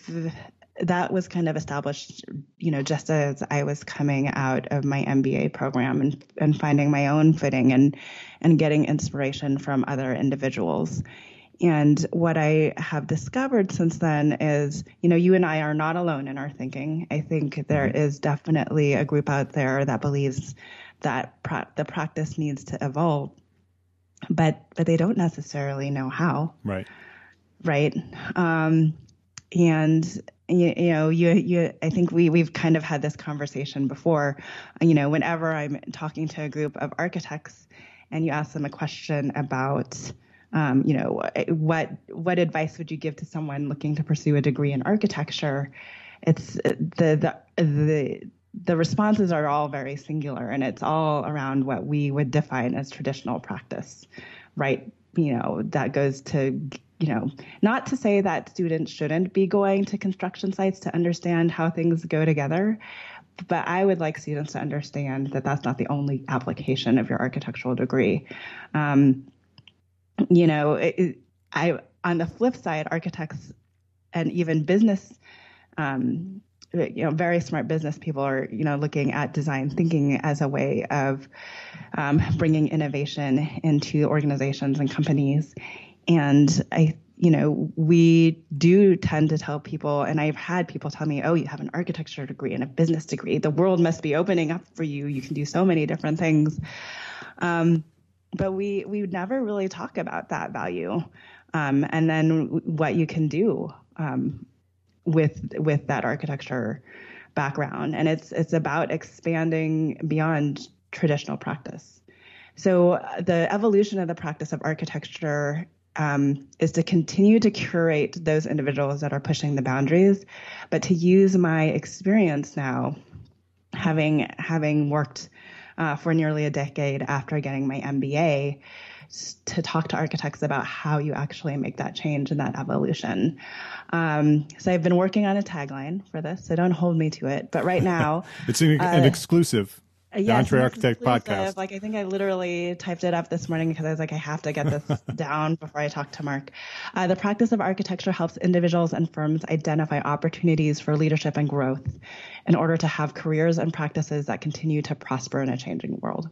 that was kind of established you know just as i was coming out of my mba program and and finding my own footing and and getting inspiration from other individuals and what I have discovered since then is, you know, you and I are not alone in our thinking. I think there mm-hmm. definitely a group out there that believes that pra- the practice needs to evolve, but but they don't necessarily know how. Right. Right. Um, and you, you, know, you you I think we we've kind of had this conversation before. You know, whenever I'm talking to a group of architects, and you ask them a question about um, you know, what what advice would you give to someone looking to pursue a degree in architecture? It's the the the the responses are all very singular and it's all around what we would define as traditional practice, right? You know, that goes to, you know, not to say that students shouldn't be going to construction sites to understand how things go together, but I would like students to understand that that's not the only application of your architectural degree. Um, you know, it, I on the flip side, architects and even business um, you know very smart business people are you know looking at design thinking as a way of um, bringing innovation into organizations and companies. And i you know we do tend to tell people and i've had people tell me oh you have an architecture degree and a business degree. The world must be opening up for you. You can do so many different things. Um, but we we never really talk about that value. Um, and then what you can do um, with with that architecture background. And it's it's about expanding beyond traditional practice. So uh, the evolution of the practice of architecture um, is to continue to curate those individuals that are pushing the boundaries. But to use my experience now having having worked uh, for nearly a decade after getting my mba to talk to architects about how you actually make that change and that evolution. Um, so I've been working on a tagline for this, so don't hold me to it. But right *laughs* now, it's an, uh, an exclusive. The yes, EntreArchitect podcast. Like I think I literally typed it up this morning because I was like, I have to get this *laughs* down before I talk to Mark. Uh, the practice of architecture helps individuals and firms identify opportunities for leadership and growth in order to have careers and practices that continue to prosper in a changing world.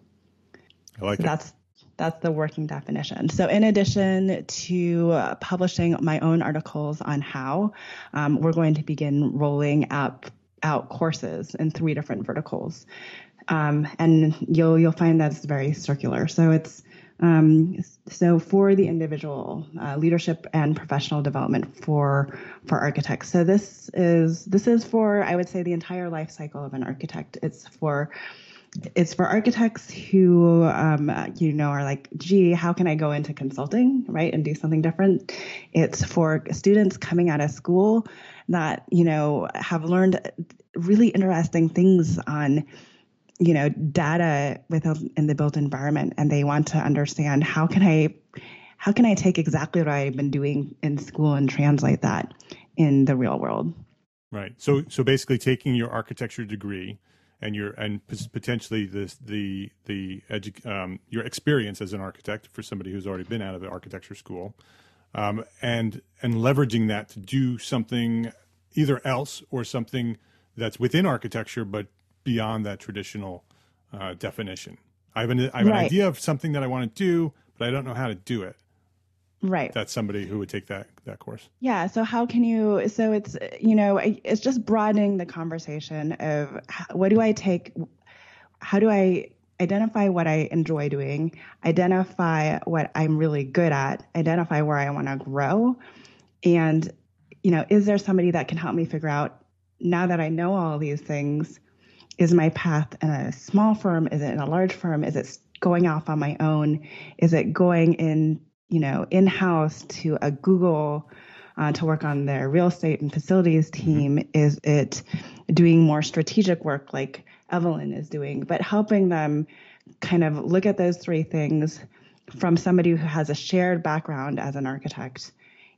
I like so it. That's That's the working definition. So, in addition to uh, publishing my own articles on how, um, we're going to begin rolling out, out courses in three different verticals. Um, and you'll you'll find that's very circular. So it's um, so for the individual uh, leadership and professional development for for architects. So this is this is for I would say the entire life cycle of an architect. It's for it's for architects who um, you know are like gee how can i go into consulting right and do something different? It's for students coming out of school that you know have learned really interesting things on you know data within the built environment and they want to understand how can i how can i take exactly what i've been doing in school and translate that in the real world. Right. So so basically taking your architecture degree and your and potentially the the the edu- um, your experience as an architect for somebody who's already been out of the architecture school, um, and and leveraging that to do something either else or something that's within architecture but beyond that traditional uh, definition. I have an I have right. an idea of something that I want to do, but I don't know how to do it. Right. That's somebody who would take that that course. Yeah. So how can you? So it's you know it's just broadening the conversation of what do I take? How do I identify what I enjoy doing? Identify what I'm really good at. Identify where I want to grow, and you know, is there somebody that can help me figure out now that I know all these things? Is my path in a small firm? Is it in a large firm? Is it going off on my own? Is it going in you know, in house to a Google uh, to work on their real estate and facilities mm-hmm. team? Mm-hmm. Is it doing more strategic work like Evelyn is doing, but helping them kind of look at those three things from somebody who has a shared background as an architect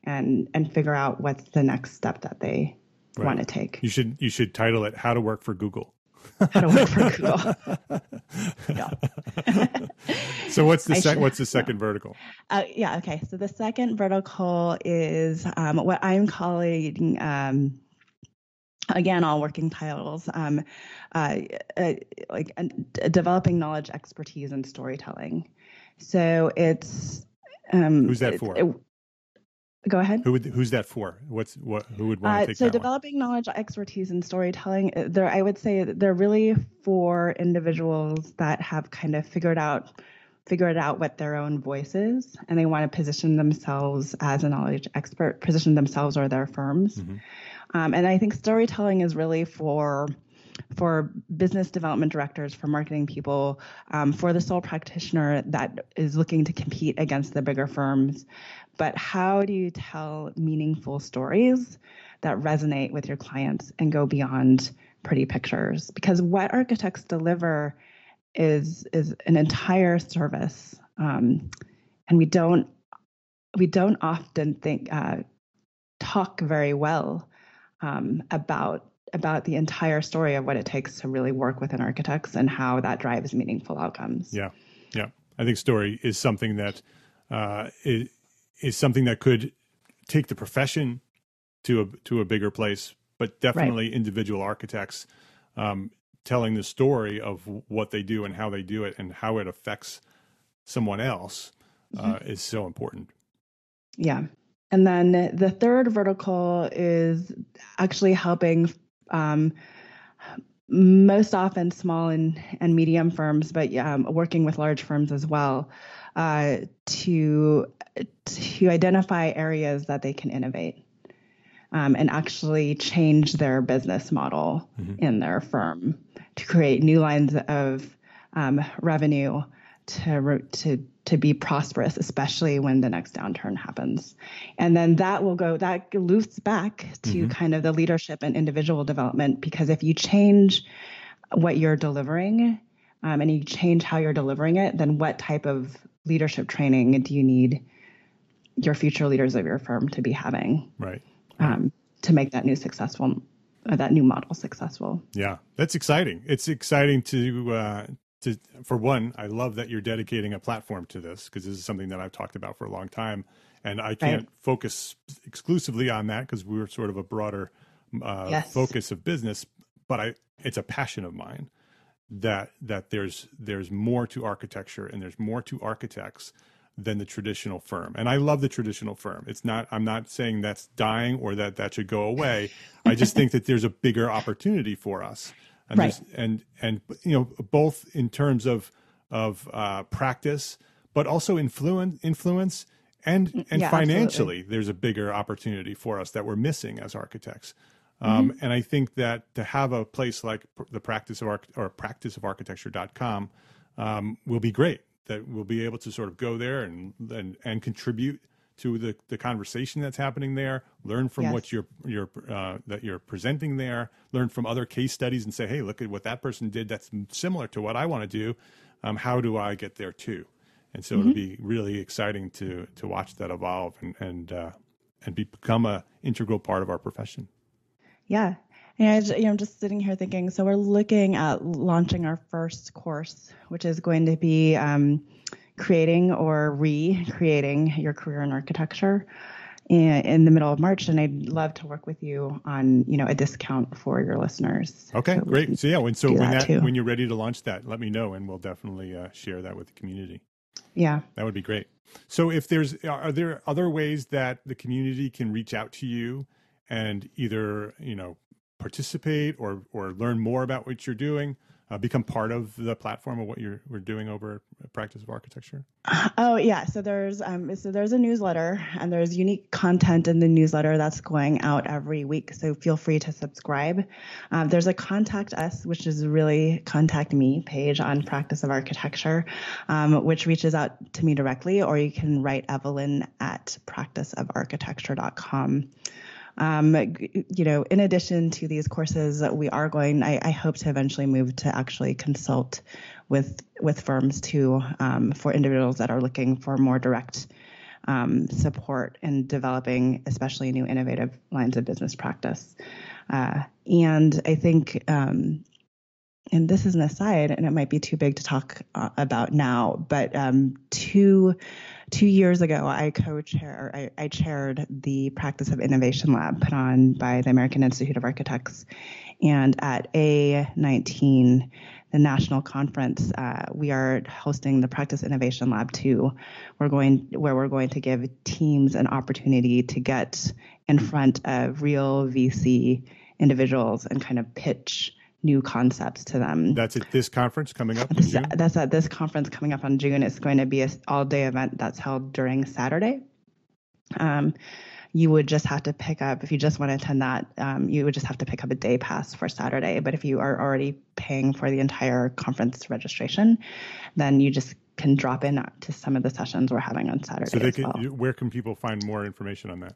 and and figure out what's the next step that they right. want to take. You should you should title it "How to Work for Google." How to work for *laughs* Google. yeah. *laughs* so what's the sec- what's the second no. vertical? Uh, yeah. Okay. So the second vertical is um, what I'm calling. Um, again, all working titles, um, uh, uh, like developing knowledge, expertise, and storytelling. So it's um, who's that for? It, Go ahead. Who would, who's that for? What's what? Who would want to uh, take so that developing one? knowledge, expertise, and storytelling. Uh, there, I would say they're really for individuals that have kind of figured out figured out what their own voice is, and they want to position themselves as a knowledge expert, position themselves or their firms. Mm-hmm. Um, and I think storytelling is really for for business development directors, for marketing people, um, for the sole practitioner that is looking to compete against the bigger firms. But how do you tell meaningful stories that resonate with your clients and go beyond pretty pictures? Because what architects deliver is is an entire service, um, and we don't we don't often think uh, talk very well um, about about the entire story of what it takes to really work with an architects and how that drives meaningful outcomes. Yeah, yeah. I think story is something that uh, is, is something that could take the profession to a to a bigger place, but definitely right. individual architects um, telling the story of what they do and how they do it and how it affects someone else uh, mm-hmm. is so important. Yeah. And then the third vertical is actually helping um, most often small and, and medium firms, but um, working with large firms as well, uh, to to identify areas that they can innovate um, and actually change their business model mm-hmm. in their firm to create new lines of um, revenue to to to be prosperous, especially when the next downturn happens. And then that will go, that loops back to mm-hmm. kind of the leadership and individual development, because if you change what you're delivering um, and you change how you're delivering it, then what type of leadership training do you need your future leaders of your firm to be having? Right. Um, to make that new successful, that new model successful. Yeah, that's exciting. It's exciting to uh, to for one, I love that you're dedicating a platform to this because this is something that I've talked about for a long time, and I can't right. focus exclusively on that because we're sort of a broader uh, yes. focus of business. But I, it's a passion of mine, that that there's there's more to architecture and there's more to architects than the traditional firm. And I love the traditional firm. It's not I'm not saying that's dying or that that should go away. I just *laughs* think that there's a bigger opportunity for us. And right. and and you know both in terms of of uh, practice but also influence influence and mm, and yeah, financially absolutely. there's a bigger opportunity for us that we're missing as architects. Um, mm-hmm. And I think that to have a place like the practice of arch- or practice of architecture.com um, will be great. That we'll be able to sort of go there and and, and contribute to the, the conversation that's happening there. Learn from yes. what you're you're uh, that you're presenting there. Learn from other case studies and say, hey, look at what that person did. That's similar to what I want to do. Um, how do I get there too? And so mm-hmm. it'll be really exciting to to watch that evolve and and uh, and be, become a integral part of our profession. Yeah. And you know, I'm just sitting here thinking. So we're looking at launching our first course, which is going to be um, creating or recreating your career in architecture in, the middle of March, and I'd love to work with you on you know a discount for your listeners. Okay, so great. So yeah, when so when that, that when you're ready to launch that, let me know, and we'll definitely uh, share that with the community. Yeah, that would be great. So if there's are there other ways that the community can reach out to you? and either you know participate or or learn more about what you're doing uh, become part of the platform of what you're we're doing over practice of architecture? Oh yeah. So there's um so there's a newsletter and there's unique content in the newsletter that's going out every week. So feel free to subscribe. Um, there's a contact us which is really contact me page on practice of architecture um, which reaches out to me directly or you can write evelyn at practiceofarchitecture.com um, you know, in addition to these courses, we are going. I, I hope to eventually move to actually consult with with firms too um, for individuals that are looking for more direct um, support in developing, especially new innovative lines of business practice. Uh, and I think um, and this is an aside, and it might be too big to talk uh, about now, but um, two two years ago, I co-chair, I, I, chaired the Practice of Innovation Lab put on by the American Institute of Architects, and at A19, the national conference, uh, we are hosting the Practice Innovation Lab 2. We're going where we're going to give teams an opportunity to get in front of real VC individuals and kind of pitch new concepts to them. That's at this conference coming up in June? That's at this conference coming up on June. It's going to be an all day event that's held during Saturday. Um, you would just have to pick up, if you just want to attend that, um, you would just have to pick up a day pass for Saturday. But if you are already paying for the entire conference registration, then you just can drop in to some of the sessions we're having on Saturday. So they can, well. where can people find more information on that?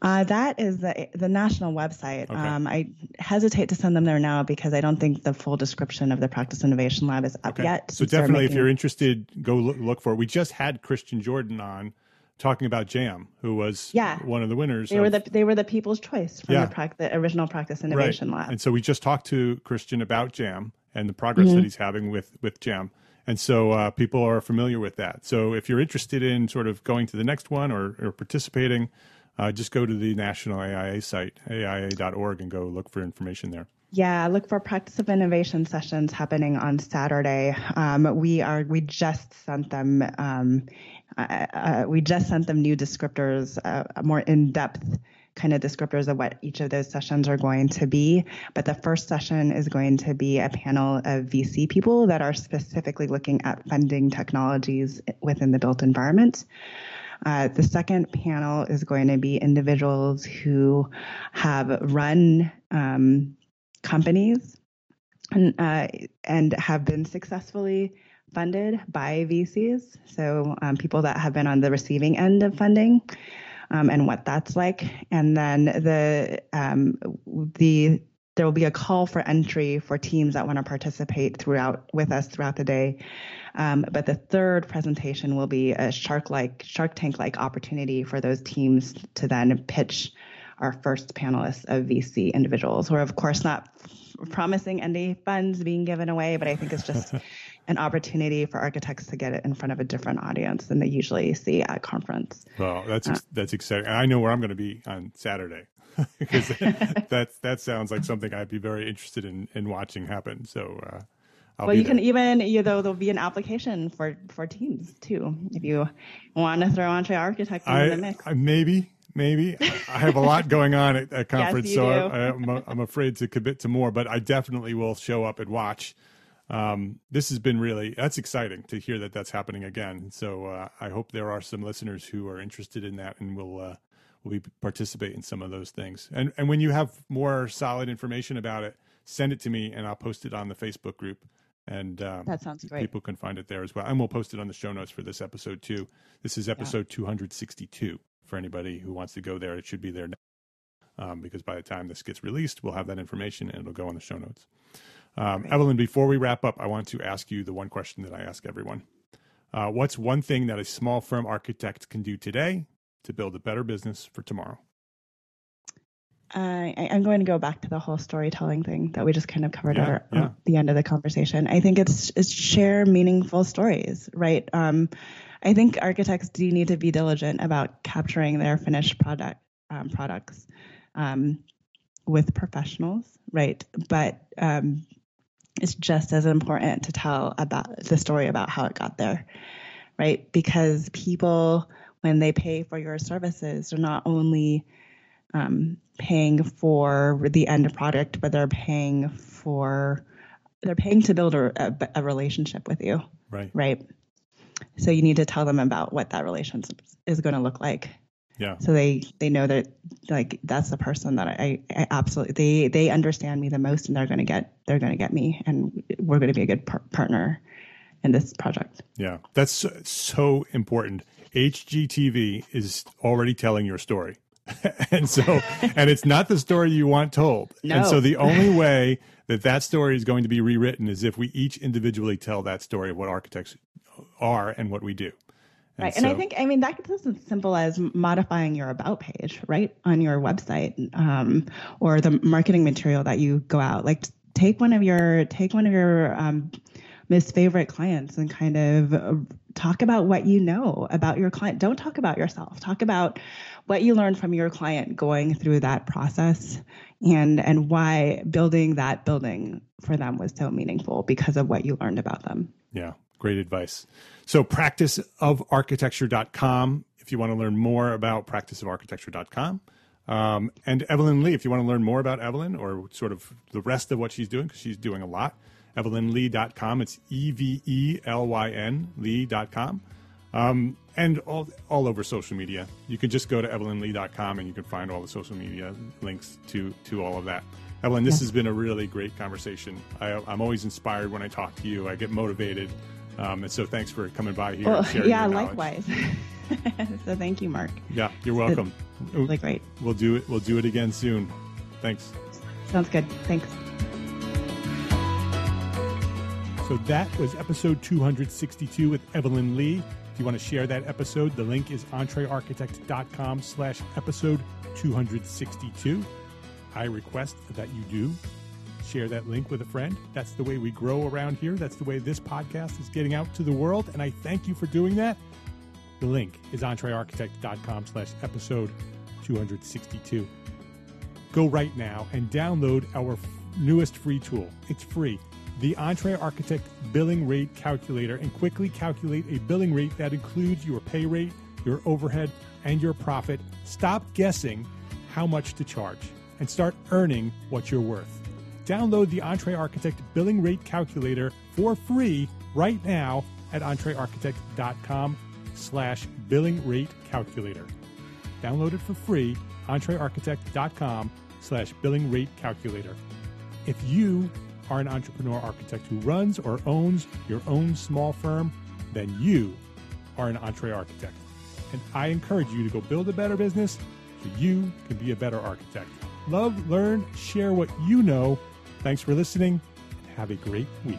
Uh, that is the the national website. Okay. Um, I hesitate to send them there now because I don't think the full description of the Practice Innovation Lab is up okay. yet. So definitely, if you're interested, go look, look, for it. We just had Christian Jordan on talking about Jam, who was yeah. one of the winners. They of, were the they were the people's choice from yeah. the, pra- the, original Practice Innovation right. Lab. And so we just talked to Christian about Jam and the progress mm-hmm. that he's having with with Jam. And so uh, people are familiar with that. So if you're interested in sort of going to the next one or, or participating, uh, just go to the national AIA site, aia.org, and go look for information there. Yeah, look for practice of innovation sessions happening on Saturday. Um, we are we just sent them um, uh, uh, we just sent them new descriptors, uh, more in depth kind of descriptors of what each of those sessions are going to be. But the first session is going to be a panel of VC people that are specifically looking at funding technologies within the built environment. Uh, the second panel is going to be individuals who have run um, companies and, uh, and have been successfully funded by VCs. So um, people that have been on the receiving end of funding. Um, and what that's like, and then the um, the there will be a call for entry for teams that want to participate throughout with us throughout the day um, but the third presentation will be a shark like Shark Tank like opportunity for those teams to then pitch our first panelists of VC individuals. We're of course not promising any funds being given away, but I think it's just *laughs* an opportunity for architects to get it in front of a different audience than they usually see at conference. Well, that's uh, that's exciting. I know where I'm going to be on Saturday *laughs* because *laughs* that that sounds like something I'd be very interested in in watching happen. So uh, I'll well, you there. can even you know there'll be an application for for teams too if you want to throw EntreArchitect into I, the mix. I, maybe, maybe. I have a lot going on at a *laughs* conference, you so. I, I'm, I'm afraid to commit to more. But I definitely will show up and watch. Um, this has been really that's exciting to hear that that's happening again. So uh, I hope there are some listeners who are interested in that and will uh, be participate in some of those things. And and when you have more solid information about it, send it to me and I'll post it on the Facebook group. And um, That sounds great. People can find it there as well, and we'll post it on the show notes for this episode too. This is episode 262 for anybody who wants to go there. It should be there now. Um, because by the time this gets released, we'll have that information and it'll go on the show notes. Um, Evelyn, before we wrap up, I want to ask you the one question that I ask everyone. Uh, what's one thing that a small firm architect can do today to build a better business for tomorrow? I, I'm going to go back to the whole storytelling thing that we just kind of covered Yeah, at, our, yeah. at the end of the conversation. I think it's it's share meaningful stories, right? Um, I think architects do need to be diligent about capturing their finished product um, products um, with professionals, right? But um, it's just as important to tell about the story about how it got there, right? Because people, when they pay for your services, they're not only um, paying for the end product, but they're paying for they're paying to build a, a, a relationship with you, Right. right? So you need to tell them about what that relationship is going to look like, Yeah. so they they know that like that's the person that I, I absolutely they they understand me the most, and they're going to get they're going to get me, and we're going to be a good par- partner in this project. Yeah. That's so, so important. HGTV is already telling your story. *laughs* and so, and it's not the story you want told. And so the only *laughs* way that that story is going to be rewritten is if we each individually tell that story of what architects are and what we do. Right. And I think, I mean, that's as simple as modifying your about page, right, on your website, um, or the marketing material that you go out. Like, take one of your take one of your um, most favorite clients and kind of uh, talk about what you know about your client. Don't talk about yourself. Talk about what you learned from your client going through that process, and and why building that building for them was so meaningful because of what you learned about them. Yeah, great advice. So, practiceofarchitecture.com if you want to learn more about practiceofarchitecture.com. Um, and Evelyn Lee, if you want to learn more about Evelyn or sort of the rest of what she's doing, because she's doing a lot, evelynlee.com. It's E V E L Y N, lee.com. Um, and all, all over social media. You can just go to evelynlee.com and you can find all the social media links to, to all of that. Evelyn, this has been a really great conversation. I, I'm always inspired when I talk to you. I get motivated. Um, and so thanks for coming by here. Well, yeah, likewise. *laughs* so thank you, Mark. Yeah, you're welcome. Really great. We'll do it. We'll do it again soon. Thanks. Sounds good. Thanks. So that was episode 262 with Evelyn Lee. If you want to share that episode, the link is entrearchitect.com slash episode 262. I request that you do share that link with a friend. That's the way we grow around here. That's the way this podcast is getting out to the world. And I thank you for doing that. The link is entrearchitect.com slash episode 262. Go right now and download our f- newest free tool. It's free. The Entre Architect Billing Rate Calculator and quickly calculate a billing rate that includes your pay rate, your overhead, and your profit. Stop guessing how much to charge and start earning what you're worth. Download the Entre Architect Billing Rate Calculator for free right now at entrearchitect.com slash billing rate calculator. Download it for free, entrearchitect.com slash billing rate calculator. If you are an entrepreneur architect who runs or owns your own small firm, then you are an EntreArchitect. And I encourage you to go build a better business so you can be a better architect. Love, learn, share what you know. Thanks for listening. and Have a great week.